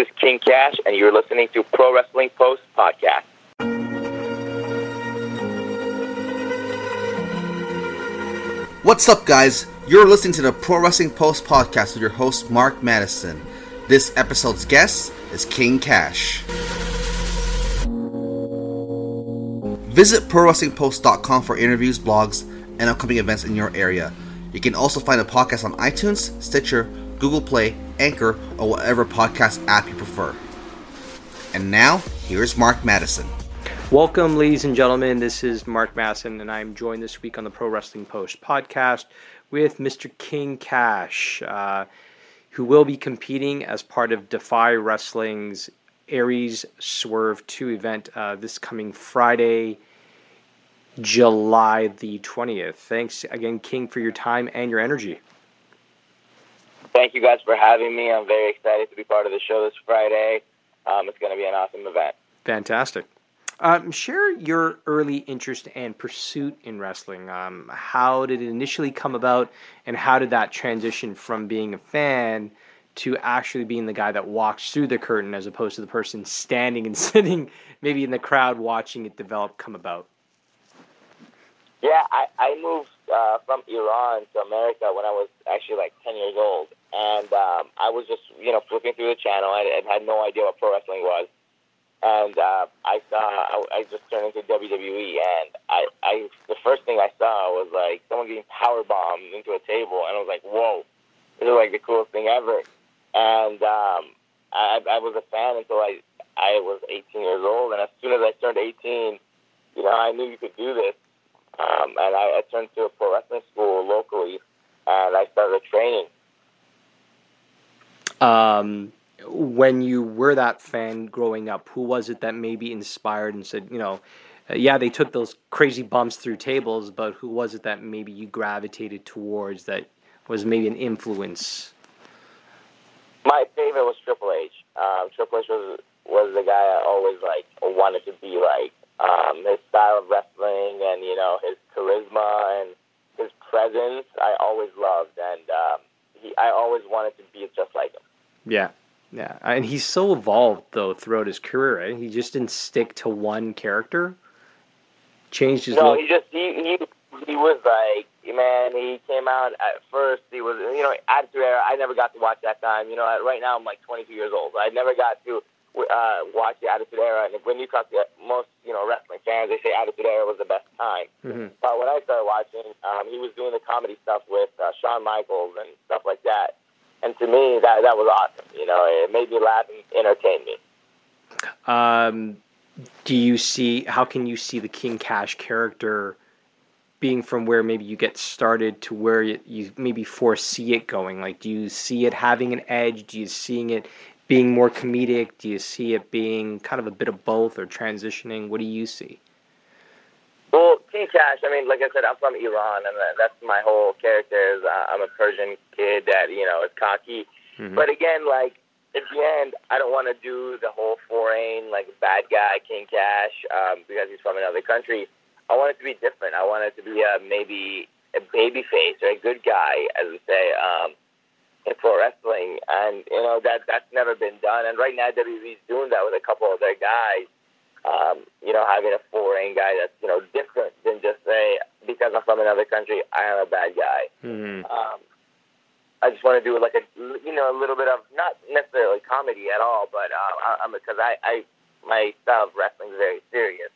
is King Cash, and you're listening to Pro Wrestling Post Podcast. What's up, guys? You're listening to the Pro Wrestling Post podcast with your host, Mark Madison. This episode's guest is King Cash. Visit ProWrestlingPost.com for interviews, blogs, and upcoming events in your area. You can also find the podcast on iTunes, Stitcher, Google Play, Anchor, or whatever podcast app you prefer. And now, here's Mark Madison. Welcome, ladies and gentlemen. This is Mark Madison, and I'm joined this week on the Pro Wrestling Post podcast with Mr. King Cash, uh, who will be competing as part of Defy Wrestling's Aries Swerve 2 event uh, this coming Friday, July the 20th. Thanks again, King, for your time and your energy. Thank you guys for having me. I'm very excited to be part of the show this Friday. Um, it's going to be an awesome event. Fantastic. Um, share your early interest and pursuit in wrestling. Um, how did it initially come about, and how did that transition from being a fan to actually being the guy that walks through the curtain as opposed to the person standing and sitting maybe in the crowd watching it develop come about? Yeah, I, I moved uh, from Iran to America when I was actually like 10 years old. And um, I was just, you know, flipping through the channel. And, and had no idea what pro wrestling was. And uh, I saw I, I just turned into WWE, and I, I the first thing I saw was like someone getting power bombed into a table, and I was like, whoa, this is like the coolest thing ever. And um, I, I was a fan until I I was 18 years old, and as soon as I turned 18, you know, I knew you could do this, um, and I, I turned to a pro wrestling school locally, and I started training. Um when you were that fan growing up, who was it that maybe inspired and said, you know, uh, yeah, they took those crazy bumps through tables, but who was it that maybe you gravitated towards that was maybe an influence? My favorite was Triple H. Um, Triple H was was the guy I always like wanted to be like. Um, his style of wrestling and you know his charisma and his presence, I always loved, and um, he, I always wanted to be just like him. Yeah, yeah, and he's so evolved though throughout his career. Right? He just didn't stick to one character. Changed his. No, look. he just he he he was like man. He came out at first. He was you know Attitude Era. I never got to watch that time. You know, right now I'm like 22 years old. I never got to uh, watch the Attitude Era. And when you talk to most you know wrestling fans, they say Attitude Era was the best time. Mm-hmm. But when I started watching, um, he was doing the comedy stuff with uh, Shawn Michaels and stuff like that and to me that that was awesome. You know, it made me laugh and entertain me. Um, do you see? How can you see the King Cash character being from where maybe you get started to where you, you maybe foresee it going? Like, do you see it having an edge? Do you seeing it being more comedic? Do you see it being kind of a bit of both or transitioning? What do you see? Cash. I mean, like I said, I'm from Iran, and that's my whole character. Is uh, I'm a Persian kid that you know is cocky, Mhm. but again, like at the end, I don't want to do the whole foreign like bad guy King Cash um, because he's from another country. I want it to be different. I want it to be a maybe a baby face or a good guy, as we say, um, in pro wrestling, and you know that that's never been done. And right now, WWE's doing that with a couple of their guys um, you know, having a foreign guy that's, you know, different than just say, because I'm from another country, I am a bad guy. Mm-hmm. Um, I just want to do like a, you know, a little bit of, not necessarily comedy at all, but uh, I, I'm, because I, I, my style of wrestling is very serious.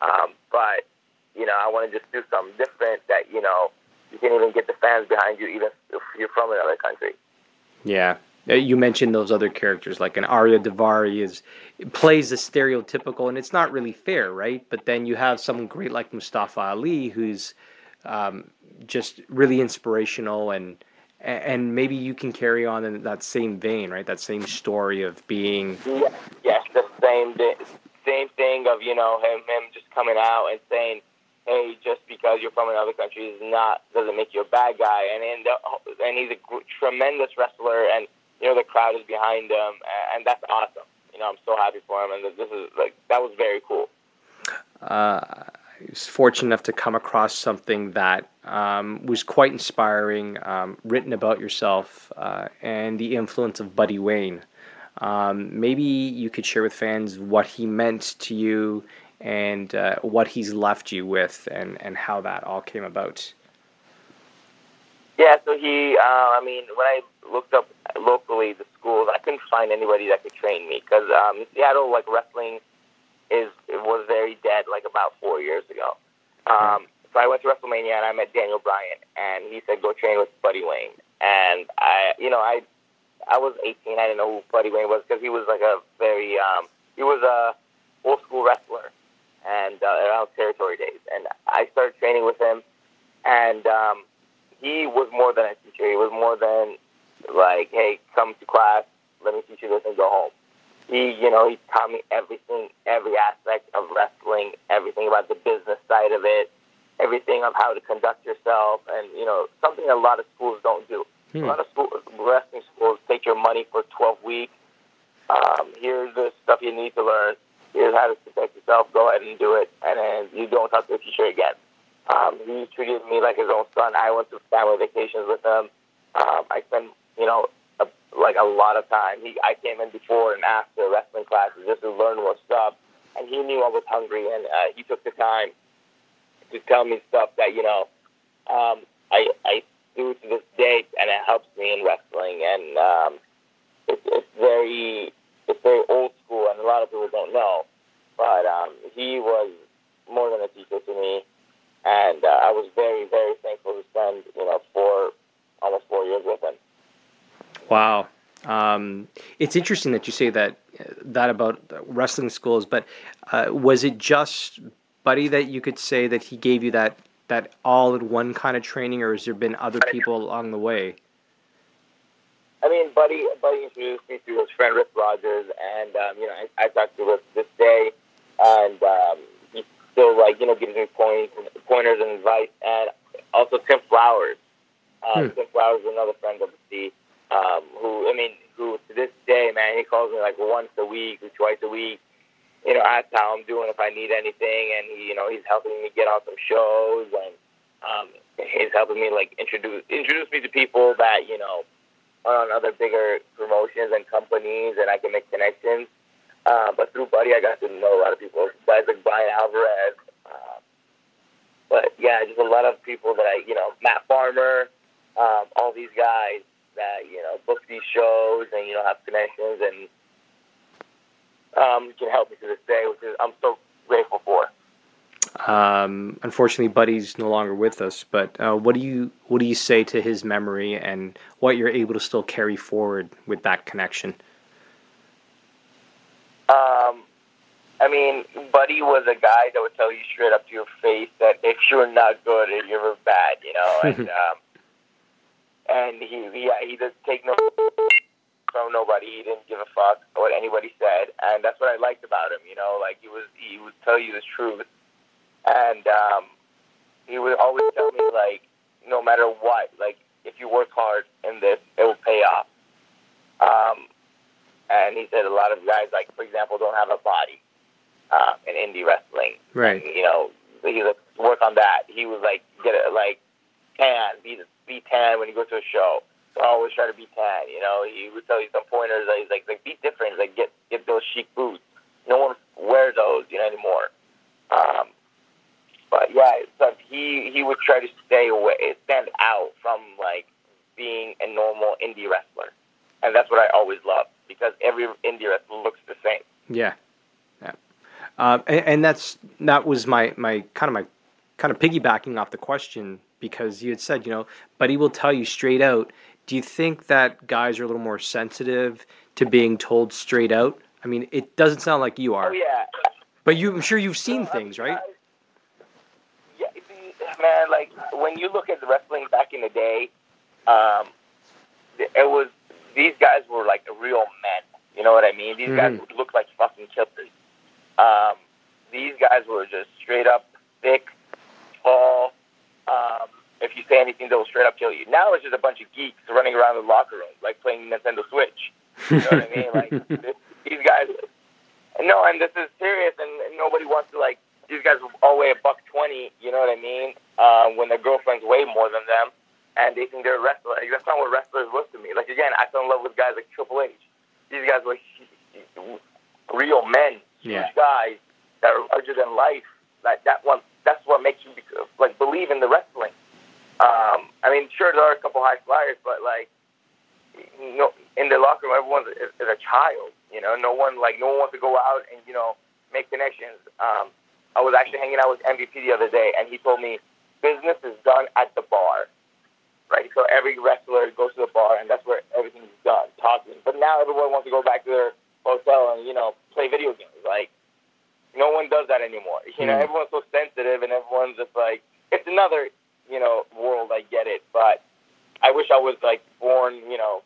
Um, but, you know, I want to just do something different that, you know, you can even get the fans behind you, even if you're from another country. Yeah. Uh, You mentioned those other characters, like an Ariya Daivari is plays the stereotypical, and it's not really fair, right? But then you have someone great like Mustafa Ali, who's um, just really inspirational, and and maybe you can carry on in that same vein, right? That same story of being. Yes, the same same thing of you know him him just coming out and saying, "Hey, just because you're from another country is not doesn't make you a bad guy." And and the, and he's a tremendous wrestler, and you know the crowd is behind him, and that's awesome. You know, I'm so happy for him, and this is like that was very cool. Uh, I was fortunate enough to come across something that um, was quite inspiring, um, written about yourself uh, and the influence of Buddy Wayne. Um, maybe you could share with fans what he meant to you and uh, what he's left you with, and and how that all came about. Yeah, so he, uh, I mean, when I looked up locally the schools, I couldn't find anybody that could train me because um, Seattle, like wrestling, is it was very dead like about four years ago. Um, so I went to WrestleMania and I met Daniel Bryan, and he said go train with Buddy Wayne. And I, you know, I, I was 18. I didn't know who Buddy Wayne was because he was like a very, um, he was a old school wrestler, and uh, around territory days. And I started training with him, and um, he was more than a teacher. He was more than like, hey, come to class, let me teach you this, and go home. He, you know, he taught me everything, every aspect of wrestling, everything about the business side of it, everything of how to conduct yourself, and you know, something a lot of schools don't do. Hmm. A lot of school, wrestling schools take your money for 12 weeks. Um, here's the stuff you need to learn. Here's how to protect yourself. Go ahead and do it, and then you don't talk to the teacher again. Um, he treated me like his own son. I went to family vacations with him. Um, I spent, you know, a, like a lot of time. He, I came in before and after wrestling classes just to learn more stuff, and he knew I was hungry, and uh, he took the time to tell me stuff that you know um, I I do to this day, and it helps me in wrestling. And um, it's, it's very it's very old school, and a lot of people don't know. But um, he was more than a teacher to me and uh, I was very, very thankful to spend you know four, almost four years with him. Wow, um, it's interesting that you say that that about wrestling schools. But uh, was it just Buddy that you could say that he gave you that that all in one kind of training, or has there been other people along the way? I mean, Buddy, Buddy introduced me to his friend Rip Rogers, and um, you know, I, I talked to Rip this day, and um, still like you know gives me points, pointers and advice, and also Tim Flowers. Um, hmm. Tim Flowers is another friend of the sea, um, who I mean, who to this day, man, he calls me like once a week or twice a week. You know, asks how I'm doing, if I need anything, and he, you know, he's helping me get on some shows, and um, he's helping me like introduce introduce me to people that you know are on other bigger promotions and companies, and I can make connections. Uh, but through Buddy, I got to know a lot of people, guys like Bryan Alvarez. Uh, but yeah, just a lot of people that I, you know, Matt Farmer, um, all these guys that you know book these shows and you know have connections and um, you can help me to this day, which is I'm so grateful for. Um, unfortunately, Buddy's no longer with us. But uh, what do you what do you say to his memory and what you're able to still carry forward with that connection? Um, I mean, Buddy was a guy that would tell you straight up to your face that if you're not good, you're bad, you know. And um, and he, yeah, he does take no from nobody. He didn't give a fuck what anybody said, and that's what I liked about him. You know, like he was, he would tell you the truth, and um, he would always tell me like, no matter what, like if you work hard in this, it will pay off. Um, and he said a lot of guys, like for example, don't have a body uh, in indie wrestling. Right. And, you know, he was work on that. He was like get it like tan, be be tan when you go to a show. So I always try to be tan. You know, he would tell you some pointers. He's like, like be different. Like get get those chic boots. No one wears those, you know, anymore. Um, but yeah, so he he would try to stay away, stand out from like being a normal indie wrestler, and that's what I always loved because every India looks the same. Yeah, yeah, um, and, and, that's that was my my kind of my kind of piggybacking off the question because you had said you know, but he will tell you straight out. Do you think that guys are a little more sensitive to being told straight out? I mean, it doesn't sound like you are. Oh yeah. But you, I'm sure you've seen things, right? Yeah, man. Like when you look at the wrestling back in the day, um, it was these guys were like real men. You know what I mean? These mm-hmm. guys looked like fucking killers. Um, these guys were just straight up thick, tall um, if you say anything, they'll straight up kill you. Now it's just a bunch of geeks running around the locker room, like playing Nintendo Switch. You know what I mean? Like this, these guys. No, and this is serious, and, and nobody wants to like these guys all weigh a buck twenty. You know what I mean? Uh, when their girlfriends weigh more than them, and they think they're wrestlers. Like, that's not what wrestlers look to me. Like again, I fell in love with guys like Triple H. These guys were real men, yeah. huge guys that are larger than life. That that want that's what makes you like believe in the wrestling. Um, I mean, sure there are a couple high flyers, but like, you know, in the locker room, everyone's is, a child. You know, no one like no one wants to go out and you know make connections. Um, I was actually hanging out with MVP the other day, and he told me business is done at the bar, right? So every wrestler goes to the bar, and that's where everything is done, talking. But now everyone wants to go back to their hotel and you know play video games. Like no one does that anymore. You know, mm. everyone's so sensitive, and everyone's just like it's another you know world. I get it, but I wish I was like born you know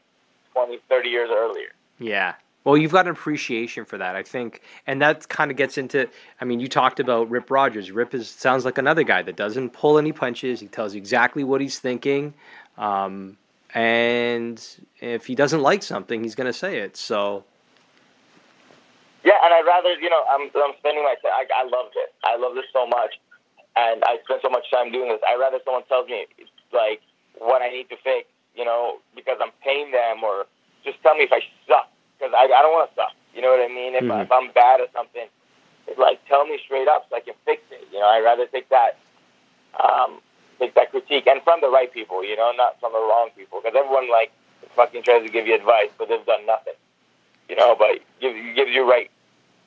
20, 30 years earlier. Yeah. Well, you've got an appreciation for that, I think, and that kind of gets into. I mean, you talked about Rip Rogers. Rip is sounds like another guy that doesn't pull any punches. He tells you exactly what he's thinking, um, and if he doesn't like something, he's going to say it. So yeah, and I'd rather, you know, I'm, I'm spending my time. I, I love this. I love this so much, and I spend so much time doing this. I'd rather someone tells me like what I need to fix, you know, because I'm paying them, or just tell me if I suck, because I, I don't want to suck. You know what I mean? If, mm-hmm. if I'm bad at something, it's like tell me straight up so I can fix it. You know, I'd rather take that, um, take that critique, and from the right people. You know, not from the wrong people, because everyone like fucking tries to give you advice, but they've done nothing you know, but gives gives you right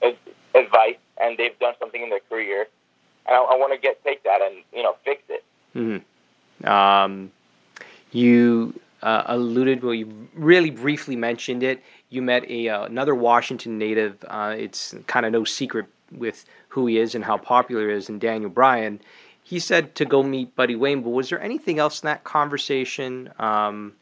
advice, and they've done something in their career, and I, I want to get take that and you know fix it. Mm-hmm. Um, you uh, alluded, well, you really briefly mentioned it. You met a uh, another Washington native. Uh, it's kind of no secret with who he is and how popular he is, and Daniel Bryan. He said to go meet Buddy Wayne, but was there anything else in that conversation? Um,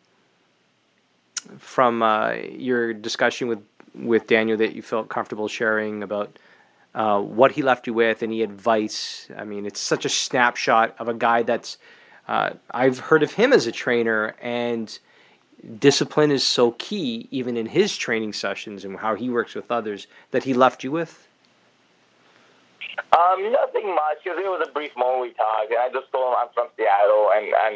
from uh, your discussion with with Daniel that you felt comfortable sharing about uh, what he left you with, any advice? I mean, it's such a snapshot of a guy that's. Uh, I've heard of him as a trainer, and discipline is so key, even in his training sessions and how he works with others, that he left you with. Um, nothing much because it was a brief moment we talked, and I just told him I'm from Seattle, and and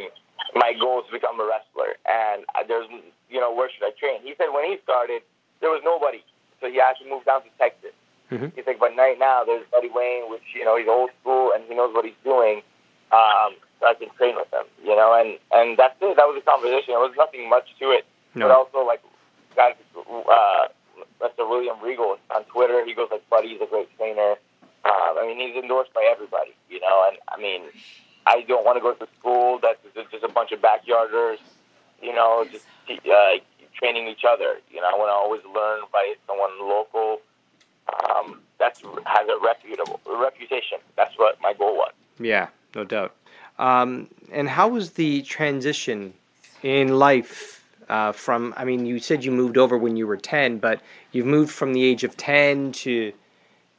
my goal is to become a wrestler, and there's you know where should I train? He said when he started there was nobody. So he actually moved down to Texas. Mm-hmm. He's like, but right now there's Buddy Wayne, which you know he's old school and he knows what he's doing. Um, so I can train with him, you know, and and that's it. That was the conversation. There was nothing much to it, no. but also like guys, uh, Mr. William Regal on Twitter, he goes like, Buddy's a great trainer. Um, I mean, he's endorsed by everybody, you know, and I mean, I don't want to go to school that's just a bunch of backyarders, you know, just uh, training each other. You know, I want to always learn by someone local um, that has a reputable reputation. That's what my goal was. Yeah, no doubt. Um, and how was the transition in life uh, from? I mean, you said you moved over when you were ten, but you've moved from the age of ten to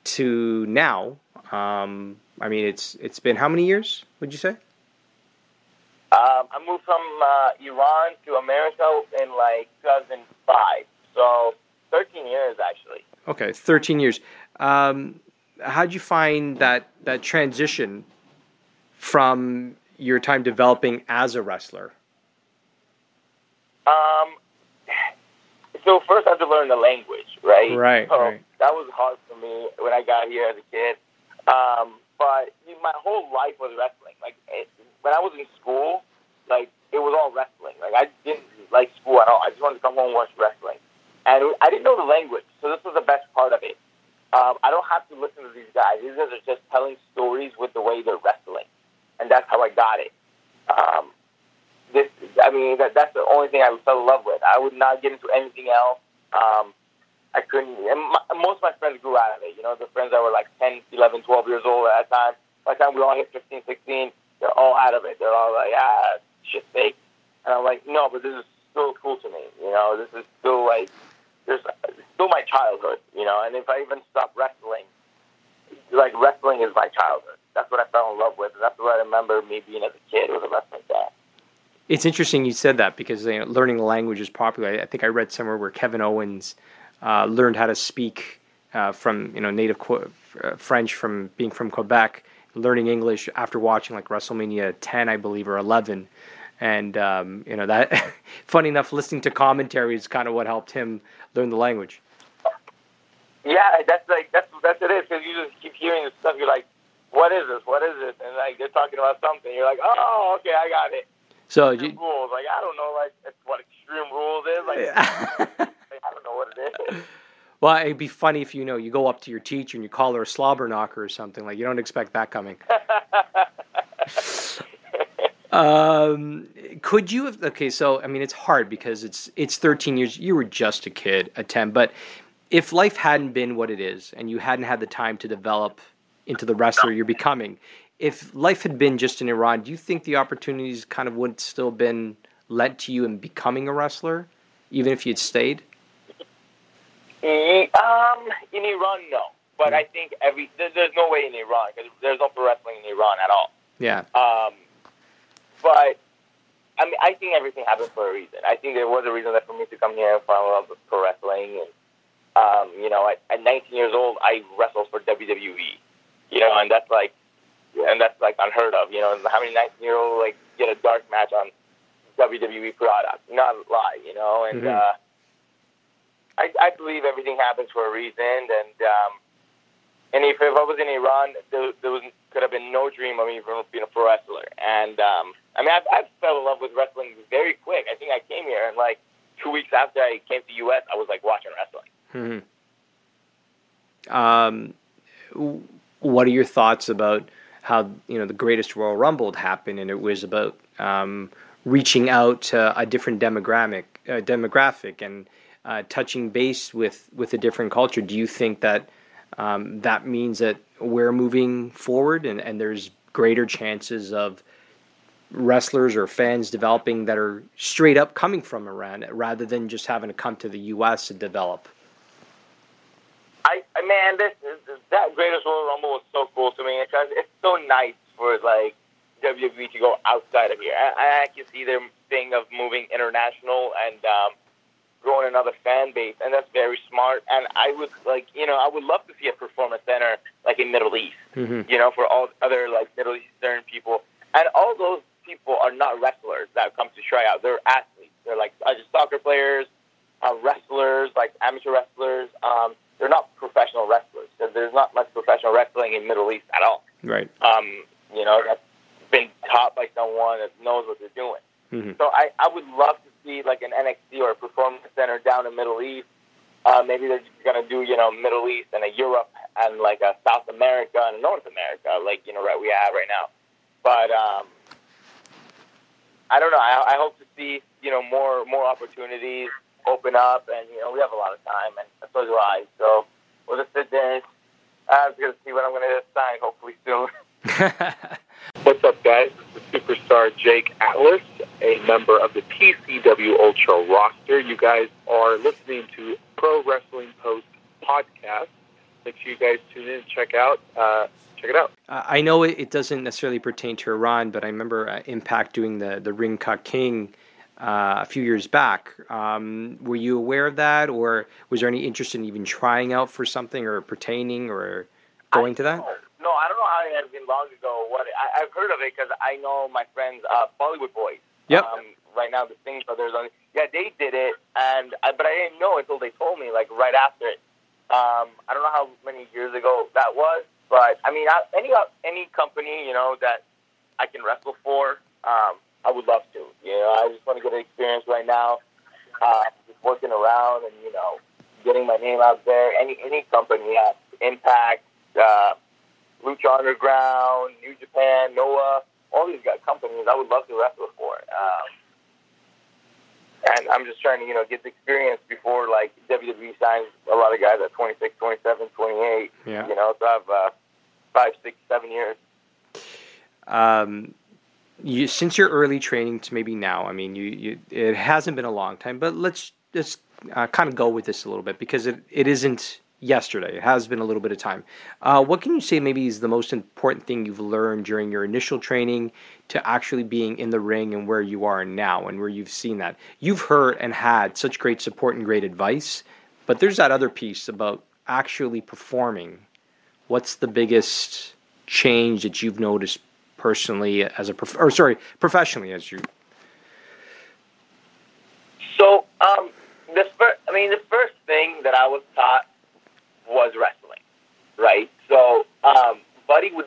to now. Um, I mean, it's it's been how many years? Would you say? Um, I moved from uh, Iran to America in like 2005, so 13 years actually. Okay, 13 years. Um, how'd you find that that transition from your time developing as a wrestler? Um, so first I had to learn the language, right? Right. So right. that was hard for me when I got here as a kid. Um, but my whole life was wrestling. Like when I was in school, like it was all wrestling. Like I didn't like school at all. I just wanted to come home and watch wrestling, and I didn't know the language, so this was the best part of it. Um, I don't have to listen to these guys. These guys are just telling stories with the way they're wrestling, and that's how I got it. Um, this, I mean, that, that's the only thing I fell in love with. I would not get into anything else. Um, I couldn't, and my, most of my friends grew out of it. You know, the friends that were like 10, 11, 12 years old at that time. By the time we all hit 15, 16, they're all out of it. They're all like, ah, shit fake. And I'm like, no, but this is still cool to me. You know, this is still like, there's still my childhood. You know, and if I even stop wrestling, like wrestling is my childhood. That's what I fell in love with. And that's what I remember me being as a kid was a wrestling. It's interesting you said that because you know, learning the language is popular. I think I read somewhere where Kevin Owens uh, learned how to speak uh, from you know native uh, French from being from Quebec, learning English after watching like WrestleMania 10, I believe, or 11. And um, you know that, funny enough, listening to commentary is kind of what helped him learn the language. Yeah, that's like that's that's it is because you just keep hearing this stuff. You're like, what is this? What is this? And like they're talking about something. You're like, oh, okay, I got it. So you, rules, like I don't know, like what extreme rules is. Like I don't know what it is. Well, it'd be funny if you know you go up to your teacher and you call her a slobber knocker or something. Like you don't expect that coming. Um, could you have? Okay, so I mean, it's hard because it's it's 13 years. You were just a kid at 10, but if life hadn't been what it is, and you hadn't had the time to develop into the wrestler you're becoming, if life had been just in Iran, do you think the opportunities kind of would still been lent to you in becoming a wrestler, even if you'd stayed? Mm, Um, in Iran, no. But I think every there, there's no way in Iran because there's no pro wrestling in Iran at all. Yeah. Um, but I mean, I think everything happened for a reason. I think there was a reason that for me to come here and fall in love with pro wrestling. And um, you know, at, at 19 years old, I wrestled for WWE. You know, and that's like, and that's like unheard of. You know, how many 19 year old like get a dark match on WWE product? Not a lie. You know, and Mhm. uh, I, I believe everything happens for a reason. And um, and if, if I was in Iran, there, there was could have been no dream of me being a pro wrestler. And um, I mean, I, I fell in love with wrestling very quick. I think I came here and like two weeks after I came to the U.S., I was like watching wrestling. hmm Um, what are your thoughts about how you know the greatest Royal Rumble happened, and it was about um, reaching out to a different demographic, uh, demographic, and uh, touching base with with a different culture? Do you think that um, that means that we're moving forward, and, and there's greater chances of wrestlers or fans developing that are straight up coming from Iran rather than just having to come to the U.S. to develop? I, man, this, this that greatest Royal Rumble was so cool to me because it's so nice for like WWE to go outside of here. I, I can see their thing of moving international and um, growing another fan base, and that's very smart. And I would like, you know, I would love to see a performance center like in Middle East. Mm-hmm. you know, for all other like Middle Eastern people, and all those people are not wrestlers that come to try out. They're athletes. They're like just soccer players, uh, wrestlers, like amateur wrestlers. Um, they're not professional wrestlers. There's not much professional wrestling in Middle East at all. Right. Um, you know, that's been taught by someone that knows what they're doing. Mhm. So I, I would love to see like an NXT or a performance center down in Middle East. Uh, maybe they're going to do, you know, Middle East and a Europe and like a South America and North America, like, you know, right we have right now. But um, I don't know. I, I hope to see, you know, more more opportunities open up. And, you know, we have a lot of time and so do I. So we'll just sit there I'm going to see what I'm going to sign hopefully soon. What's up, guys? This is superstar Jake Atlas, a member of the PCW Ultra roster. You guys are listening to Pro Wrestling Post podcast. Make sure you guys tune in and check out. Uh, check it out. Uh, I know it, it doesn't necessarily pertain to Iran, but I remember uh, Impact doing the the Ring Ka King uh, a few years back. Um, were you aware of that, or was there any interest in even trying out for something or pertaining or going to that? No, I don't know how it has been long ago. What I, I've heard of it because I know my friends, uh, Bollywood Boys. Yep. Um, right now, the Singh brothers. On, yeah, they did it, and I, but I didn't know until they told me, like right after it. Um, I don't know how many years ago that was, but I mean, I, any any company you know that I can wrestle for, um, I would love to. You know, I just want to get an experience right now, uh, just working around and you know, getting my name out there. Any any company, uh, Impact, uh, Lucha Underground, New Japan, Noah, all these guys, companies, I would love to wrestle for. Um, and I'm just trying to, you know, get the experience before like WWE signs a lot of guys at 26, 27, 28. Yeah. You know, so I have uh, five, six, seven years. Um, you since your early training to maybe now. I mean, you, you it hasn't been a long time, but let's just uh, kind of go with this a little bit because it, it isn't yesterday. It has been a little bit of time. Uh, what can you say maybe is the most important thing you've learned during your initial training to actually being in the ring and where you are now and where you've seen that? You've heard and had such great support and great advice, but there's that other piece about actually performing. What's the biggest change that you've noticed personally as a prof- or sorry, professionally as you? So, um, the first, I mean, the first thing that I was taught was wrestling, right? So, Buddy would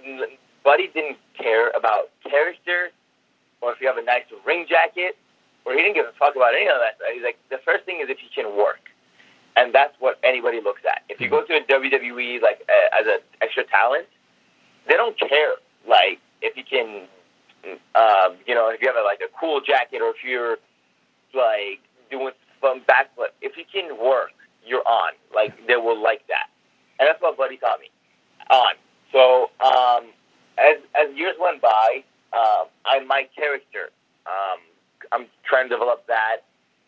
Buddy didn't care about character or if you have a nice ring jacket, or he didn't give a fuck about any of that. He's like, the first thing is if you can work, and that's what anybody looks at. If you go to a WWE like uh, as an extra talent, they don't care. Like if you can, um, you know, if you have a, like a cool jacket, or if you're like doing some backflip, if you can work, you're on. Like they will like that, and that's what Buddy taught me. On. So um, as as years went by, um, I my character. Um, I'm trying to develop that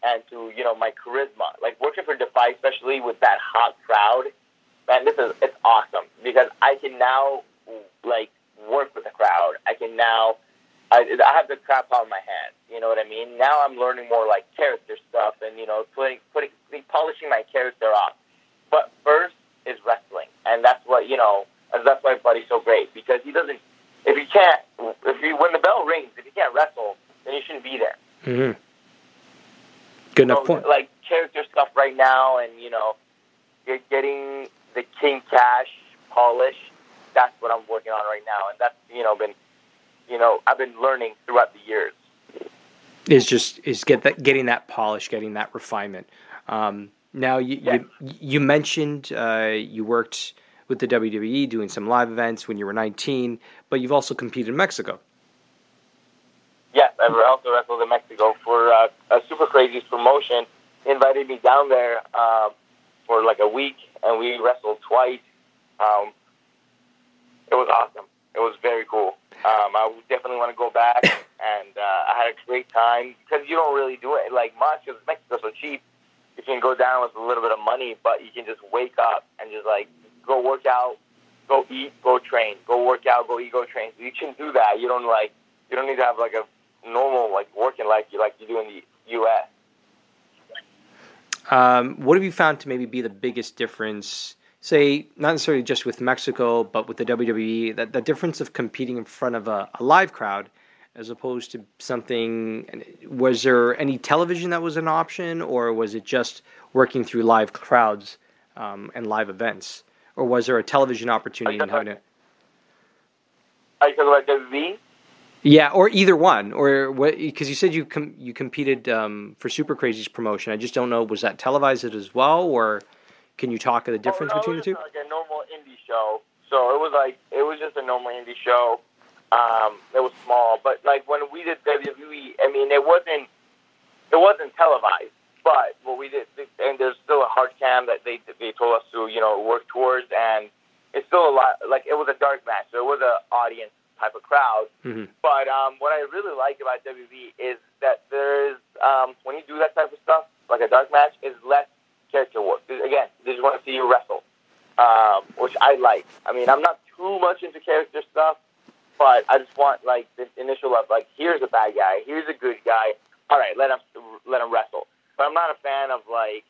and to you know my charisma. Like working for Defy, especially with that hot crowd, man, this is it's awesome because I can now like work with the crowd. I can now. I, I have the crap on my hands. You know what I mean? Now I'm learning more like character stuff and you know putting putting polishing my character off. But first is wrestling, and that's what you know. And that's why Buddy's so great because he doesn't. If you can't, if you when the bell rings, if you can't wrestle, then you shouldn't be there. Mm-hmm. Good enough so, point. Like character stuff right now, and you know, getting the King Cash polish. That's what I'm working on right now, and that's you know been, you know, I've been learning throughout the years. Is just is get that getting that polish, getting that refinement. Um, now you, Yes. you you mentioned uh, you worked with the WWE doing some live events when you were 19, but you've also competed in Mexico. Yes, I've also wrestled in Mexico for uh, a Super Crazy's promotion. He invited me down there um, for like a week, and we wrestled twice. Um, it was awesome. It was very cool. Um, I would definitely want to go back, and uh, I had a great time because you don't really do it like much because Mexico's so cheap. You can go down with a little bit of money, but you can just wake up and just like go work out, go eat, go train, go work out, go eat, go train. You can do that. You don't like you don't need to have like a normal like working life you like you do in the U.S. Um, what have you found to maybe be the biggest difference? Say, not necessarily just with Mexico, but with the WWE, that the difference of competing in front of a, a live crowd as opposed to something. Was there any television that was an option, or was it just working through live crowds um, and live events, or was there a television opportunity in having it? Are you talking about WWE? Yeah, or either one, or what? Because you said you com- you competed um, for Super Crazy's promotion. I just don't know. Was that televised as well, or can you talk of the difference oh, no, between the it two? Like a normal indie show. So it was like it was just a normal indie show. Um, it was small, but like when we did WWE, I mean, it wasn't it wasn't televised. But what we did, and there's still a hard cam that they they told us to you know work towards, and it's still a lot. Like it was a dark match, so it was an audience type of crowd. hmm But um, what I really like about WWE is that there's um, when you do that type of stuff, like a dark match, is less character work. Again, they just want to see you wrestle, um, which I like. I mean, I'm not too much into character stuff, but I just want like the initial of like, here's a bad guy, here's a good guy. All right, let him let him wrestle. But I'm not a fan of like,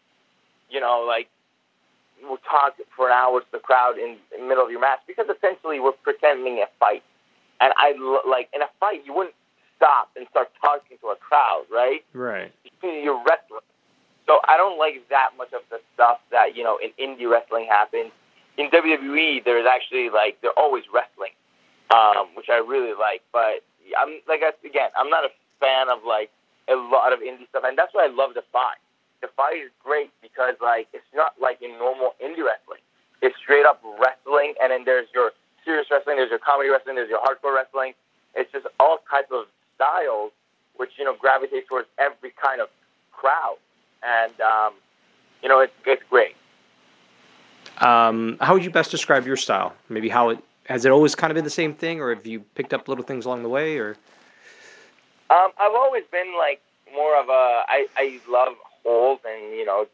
you know, like we'll talk for an hour to the crowd in, in the middle of your match because essentially we're pretending a fight. And I like in a fight, you wouldn't stop and start talking to a crowd, right? Right. You're wrestling. So I don't like that much of the stuff that you know in indie wrestling happens. In WWE, there's actually like they're always wrestling, um, which I really like. But I'm like I, again, I'm not a fan of like a lot of indie stuff, and that's why I love Defy. Defy is great because like it's not like in normal indie wrestling. It's straight up wrestling, and then there's your serious wrestling, there's your comedy wrestling, there's your hardcore wrestling. It's just all types of styles, which you know gravitate towards every kind of crowd, and um, you know it's it's great. Um, how would you best describe your style? Maybe how it has it always kind of been the same thing, or have you picked up little things along the way? Or Um, I've always been like more of a I I love holds and you know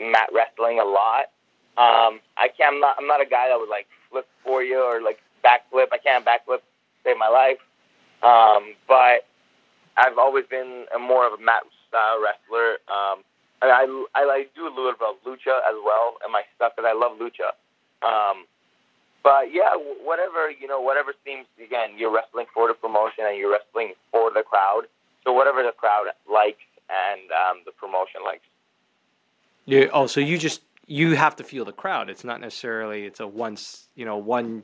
mat wrestling a lot. Um, I can't. I'm not. I'm not a guy that would like flip for you or like backflip. I can't backflip save my life. Um, but I've always been a more of a mat style wrestler. Um, and I I like do a little bit of lucha as well in my stuff because I love lucha. Um, but yeah, whatever you know, whatever seems again, you're wrestling for the promotion and you're wrestling for the crowd. So whatever the crowd likes and um, the promotion likes. Yeah. oh, so you just you have to feel the crowd. It's not necessarily it's a once you know one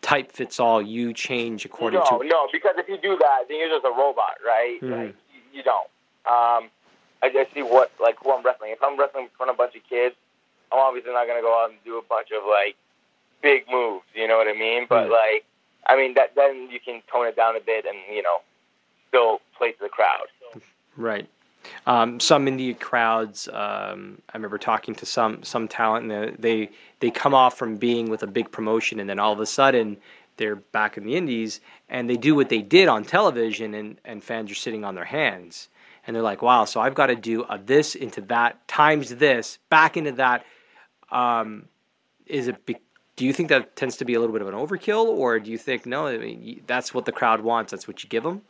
type fits all. You change according no, to. no, because if you do that, then you're just a robot, right? Mhm. Like you, you don't. Um, I just see what like who I'm wrestling. If I'm wrestling in front of a bunch of kids, I'm obviously not gonna go out and do a bunch of like big moves. You know what I mean? But Mhm. like, I mean that then you can tone it down a bit and you know still play to the crowd. Right. Um, some indie crowds. Um, I remember talking to some some talent, and they they come off from being with a big promotion, and then all of a sudden they're back in the indies, and they do what they did on television, and and fans are sitting on their hands, and they're like, "Wow!" So I've got to do a this into that times this back into that. Um, is it? Be- do you think that tends to be a little bit of an overkill, or do you think no? I mean, that's what the crowd wants. That's what you give them.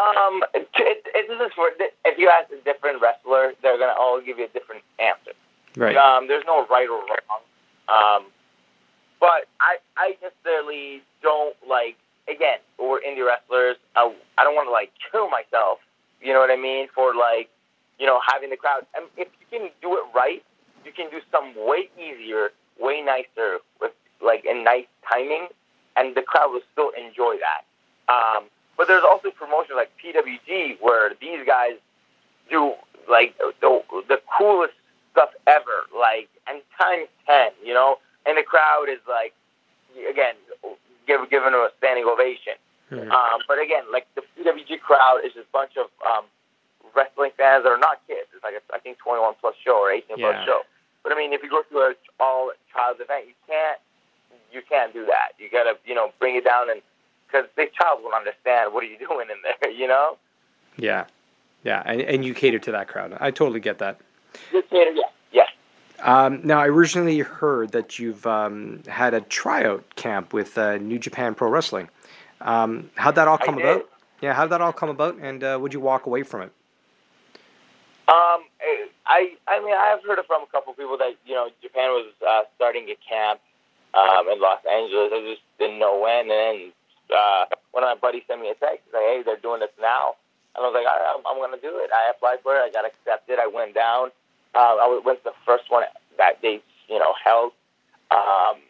Um, it, it, this is for if you ask a different wrestler, they're gonna all give you a different answer. Right. Um, there's no right or wrong. Um, but I, I necessarily don't like. Again, we're indie wrestlers. I, I don't want to like kill myself. You know what I mean? For like, you know, having the crowd. And if you can do it right, you can do something way easier, way nicer with like a nice timing, and the crowd will still enjoy that. Um, but there's also promotions like PWG where these guys do like the the coolest stuff ever, like and times ten, you know, and the crowd is like again give giving them a standing ovation. Mhm. Um, but again, like the PWG crowd is just a bunch of um, wrestling fans that are not kids. It's like a, I think 21 plus show or 18 Yeah. plus show. But I mean, if you go to a all child event, you can't you can't do that. You gotta you know bring it down and because the child won't understand what are you doing in there, you know. Yeah, yeah, and, and you cater to that crowd. I totally get that. Just cater, yeah, yeah. Um, now, I originally heard that you've um, had a tryout camp with uh, New Japan Pro Wrestling. Um, how'd that all come about? Yeah, how'd that all come about, and uh, would you walk away from it? Um, I I mean I've heard it from a couple of people that you know Japan was uh, starting a camp um, in Los Angeles. I just didn't know when, and then uh, one of my buddies sent me a text He's like, "Hey, they're doing this now," and I was like, All right, I'm, I'm going to do it. I applied for it. I got accepted. I went down. Uh, I went to the first one that they you know held. Um,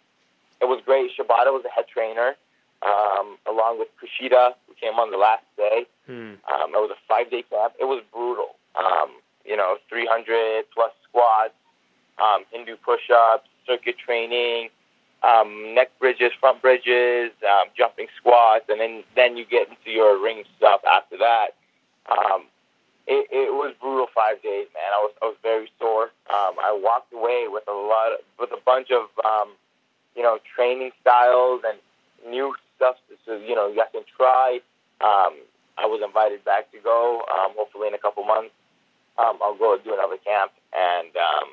it was great. Shibata was the head trainer, um, along with Kushida, who came on the last day. Hmm. Um, it was a five day camp. It was brutal. Um, you know, 300 plus squats, um, Hindu push ups, circuit training, um, neck bridges, front bridges, um, jumping squats, and then, then you get into your ring stuff after that. Um, it, it was brutal five days, man. I was I was very sore. Um, I walked away with a lot of, with a bunch of um, you know training styles and new stuff. So you know you can try. Um, I was invited back to go. Um, hopefully in a couple months, um, I'll go do another camp, and um,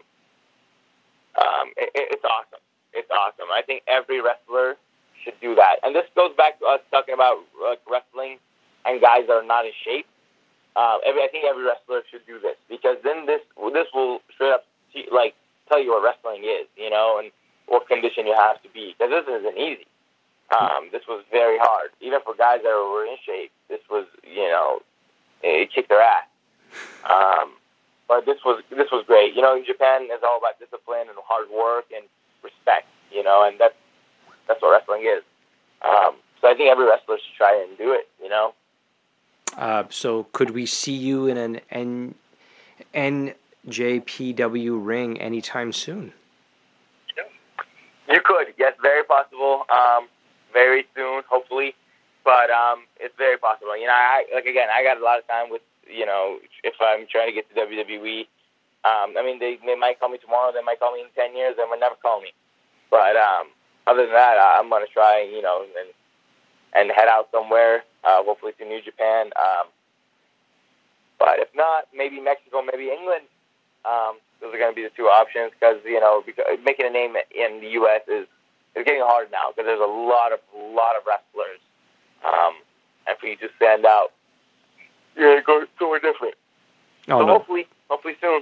um, it, it, it's awesome. It's awesome. I think every wrestler should do that. And this goes back to us talking about like wrestling and guys that are not in shape. Uh, every, I think every wrestler should do this because then this this will straight up like tell you what wrestling is, you know, and what condition you have to be. Because this isn't easy. Um, this was very hard, even for guys that were in shape. This was, you know, it kicked their ass. Um, but this was this was great. You know, Japan, is all about discipline and hard work and respect. You know, and that's that's what wrestling is. Um, so I think every wrestler should try and do it. You know. Uh, so, could we see you in an N- NJPW ring anytime soon? You could, yes, very possible. Um, very soon, hopefully, but um, it's very possible. You know, I like again, I got a lot of time with you know, if I'm trying to get to WWE. Um, I mean, they they might call me tomorrow, they might call me in ten years, they might never call me. But um, other than that, I'm gonna try, you know, and and head out somewhere, uh, hopefully to New Japan. Um, but if not, maybe Mexico, maybe England. Um, those are going to be the two options because you know because making a name in the U.S. is is getting hard now because there's a lot of lot of wrestlers, um, and for you to stand out, you're going somewhere different. Oh, so no. hopefully, hopefully soon.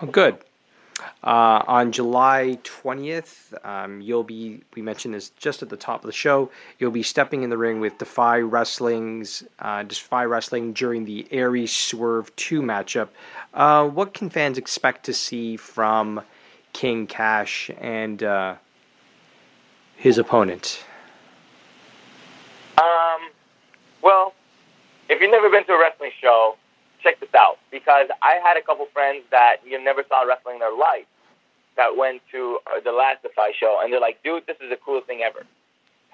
Oh, good. Uh, on July 20th, um, you'll be, we mentioned this just at the top of the show, you'll be stepping in the ring with Defy Wrestling's, uh, Defy Wrestling during the Aries Swerve 2 matchup. Uh, what can fans expect to see from King Cash and uh, his opponent? Um, well, if you've never wrestling show, check this out because I had a couple friends that you never saw wrestling in their life that went to uh, the last Defy show, and they're like, "Dude, this is the coolest thing ever."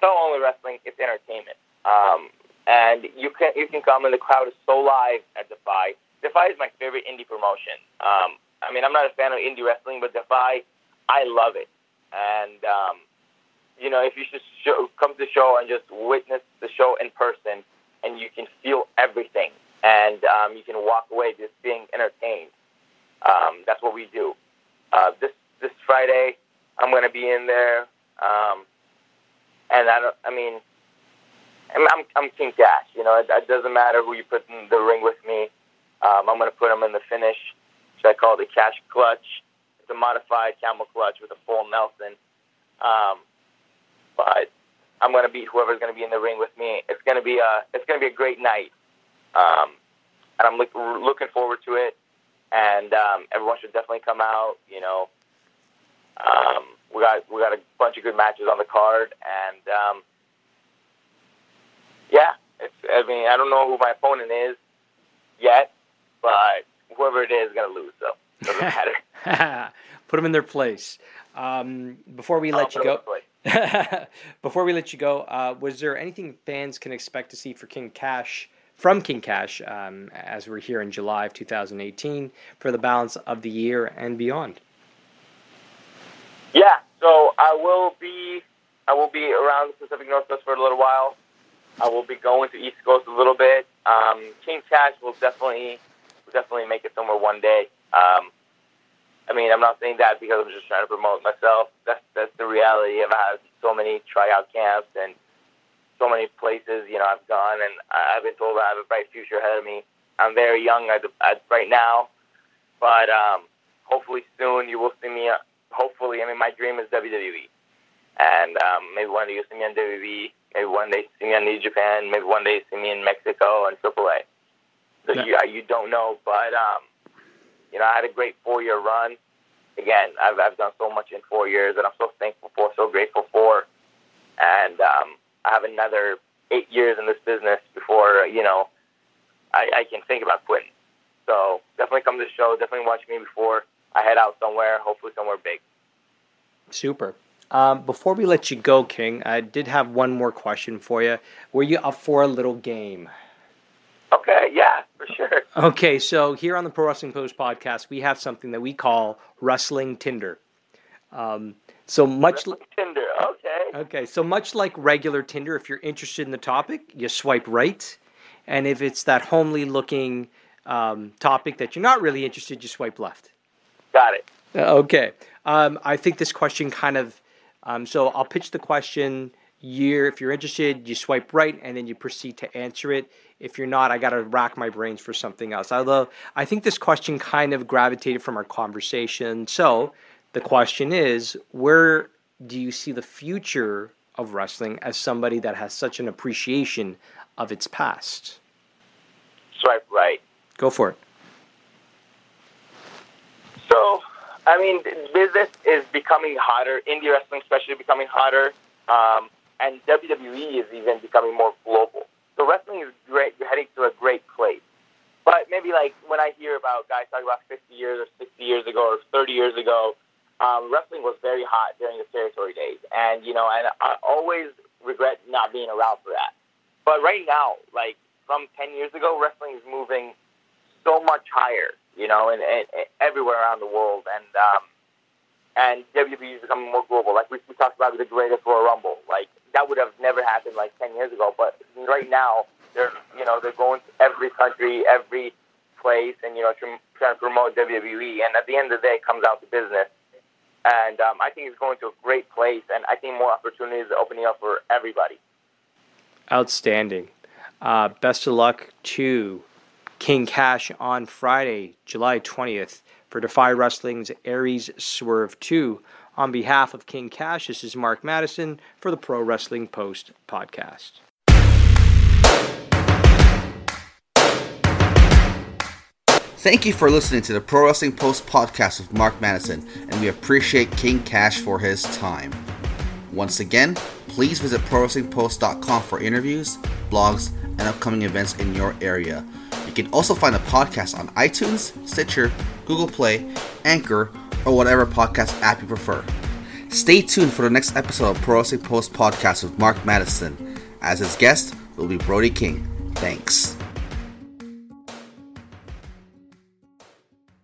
So only wrestling, it's entertainment, um, and you can you can come, and the crowd is so live at Defy. Defy is my favorite indie promotion. Um, I mean, I'm not a fan of indie wrestling, but Defy, I love it, and um, you know, if you should show, come to the show and just witness the show in person, and you can feel everything, and um, you can walk away just being entertained. Um, that's what we do. Uh, this this Friday, I'm going to be in there, um, and I don't. I mean, I'm I'm, I'm King Cash. You know, it, it doesn't matter who you put in the ring with me. Um, I'm going to put him in the finish, which I call the Cash Clutch. It's a modified camel clutch with a full Nelson. Um, but I'm going to beat whoever's going to be in the ring with me. It's going to be a it's going to be a great night, um, and I'm look, looking forward to it. And um, everyone should definitely come out. You know, um, we got we got a bunch of good matches on the card, and um, yeah, it's, I mean I don't know who my opponent is yet, but whoever it is is going to lose. So it doesn't matter. Put them in their place. Um, before we I'll let you 'em in go. Before we let you go, uh, was there anything fans can expect to see for King Cash from King Cash um, as we're here in July of 2018 for the balance of the year and beyond? Yeah, so I will be I will be around the Pacific Northwest for a little while. I will be going to East Coast a little bit. Um, King Cash will definitely will definitely make it somewhere one day. Um, I mean, I'm not saying that because I'm just trying to promote myself. That's that's the reality. I've had so many tryout camps and so many places. You know, I've gone and I've been told I have a bright future ahead of me. I'm very young at, at right now, but um, hopefully soon you will see me. uh, Hopefully, I mean, my dream is WWE, and um, maybe one day you'll see me on WWE. Maybe one day see me on New Japan. Maybe one day see me in Mexico and AAA. So Yeah. you you don't know, but um, you know, I had a great four year run. Again, I've I've done so much in four years, and I'm so thankful for, so grateful for, and um, I have another eight years in this business before you know I, I can think about quitting. So definitely come to the show. Definitely watch me before I head out somewhere. Hopefully somewhere big. Super. Um, before we let you go, King, I did have one more question for you. Were you up for a little game? Okay, yeah, for sure. Okay, so here on the Pro Wrestling Post podcast, we have something that we call Wrestling Tinder. Um, so much. li- Tinder. Okay. Okay, so much like regular Tinder, if you're interested in the topic, you swipe right, and if it's that homely looking um, topic that you're not really interested, you swipe left. Got it. Uh, Okay. Um, I think this question kind of. Um, so I'll pitch the question. You, if you're interested, you swipe right, and then you proceed to answer it. If you're not, I got to rack my brains for something else. Although I think this question kind of gravitated from our conversation. So the question is, where do you see the future of wrestling as somebody that has such an appreciation of its past? Swipe right. Go for it. So, I mean, business is becoming hotter. Indie wrestling, especially, becoming hotter. Um, and WWE is even becoming more global. So wrestling is great. You're heading to a great place. But maybe like when I hear about guys talking about 50 years or 60 years ago or 30 years ago, um, wrestling was very hot during the territory days. And, you know, and I always regret not being around for that. But right now, like from 10 years ago, wrestling is moving so much higher, you know, and, and, and everywhere around the world. And, um, and WWE is becoming more global. Like we, we talked about the greatest Royal Rumble. Like that would have never happened like 10 years ago. But right now, they're, you know, they're going to every country, every place, and, you know, trying to promote WWE. And at the end of the day, it comes down to business. And um, I think it's going to a great place, and I think more opportunities are opening up for everybody. Outstanding. Uh, best of luck to King Cash on Friday, July 20th for Defy Wrestling's Aries Swerve 2. On behalf of King Cash, this is Mark Madison for the Pro Wrestling Post podcast. Thank you for listening to the Pro Wrestling Post podcast with Mark Madison, and we appreciate King Cash for his time. Once again, please visit ProWrestlingPost.com for interviews, blogs, and upcoming events in your area. You can also find the podcast on iTunes, Stitcher, Google Play, Anchor, or whatever podcast app you prefer. Stay tuned for the next episode of Pro Wrestling Post Podcast with Mark Madison. As his guest will be Brody King. Thanks.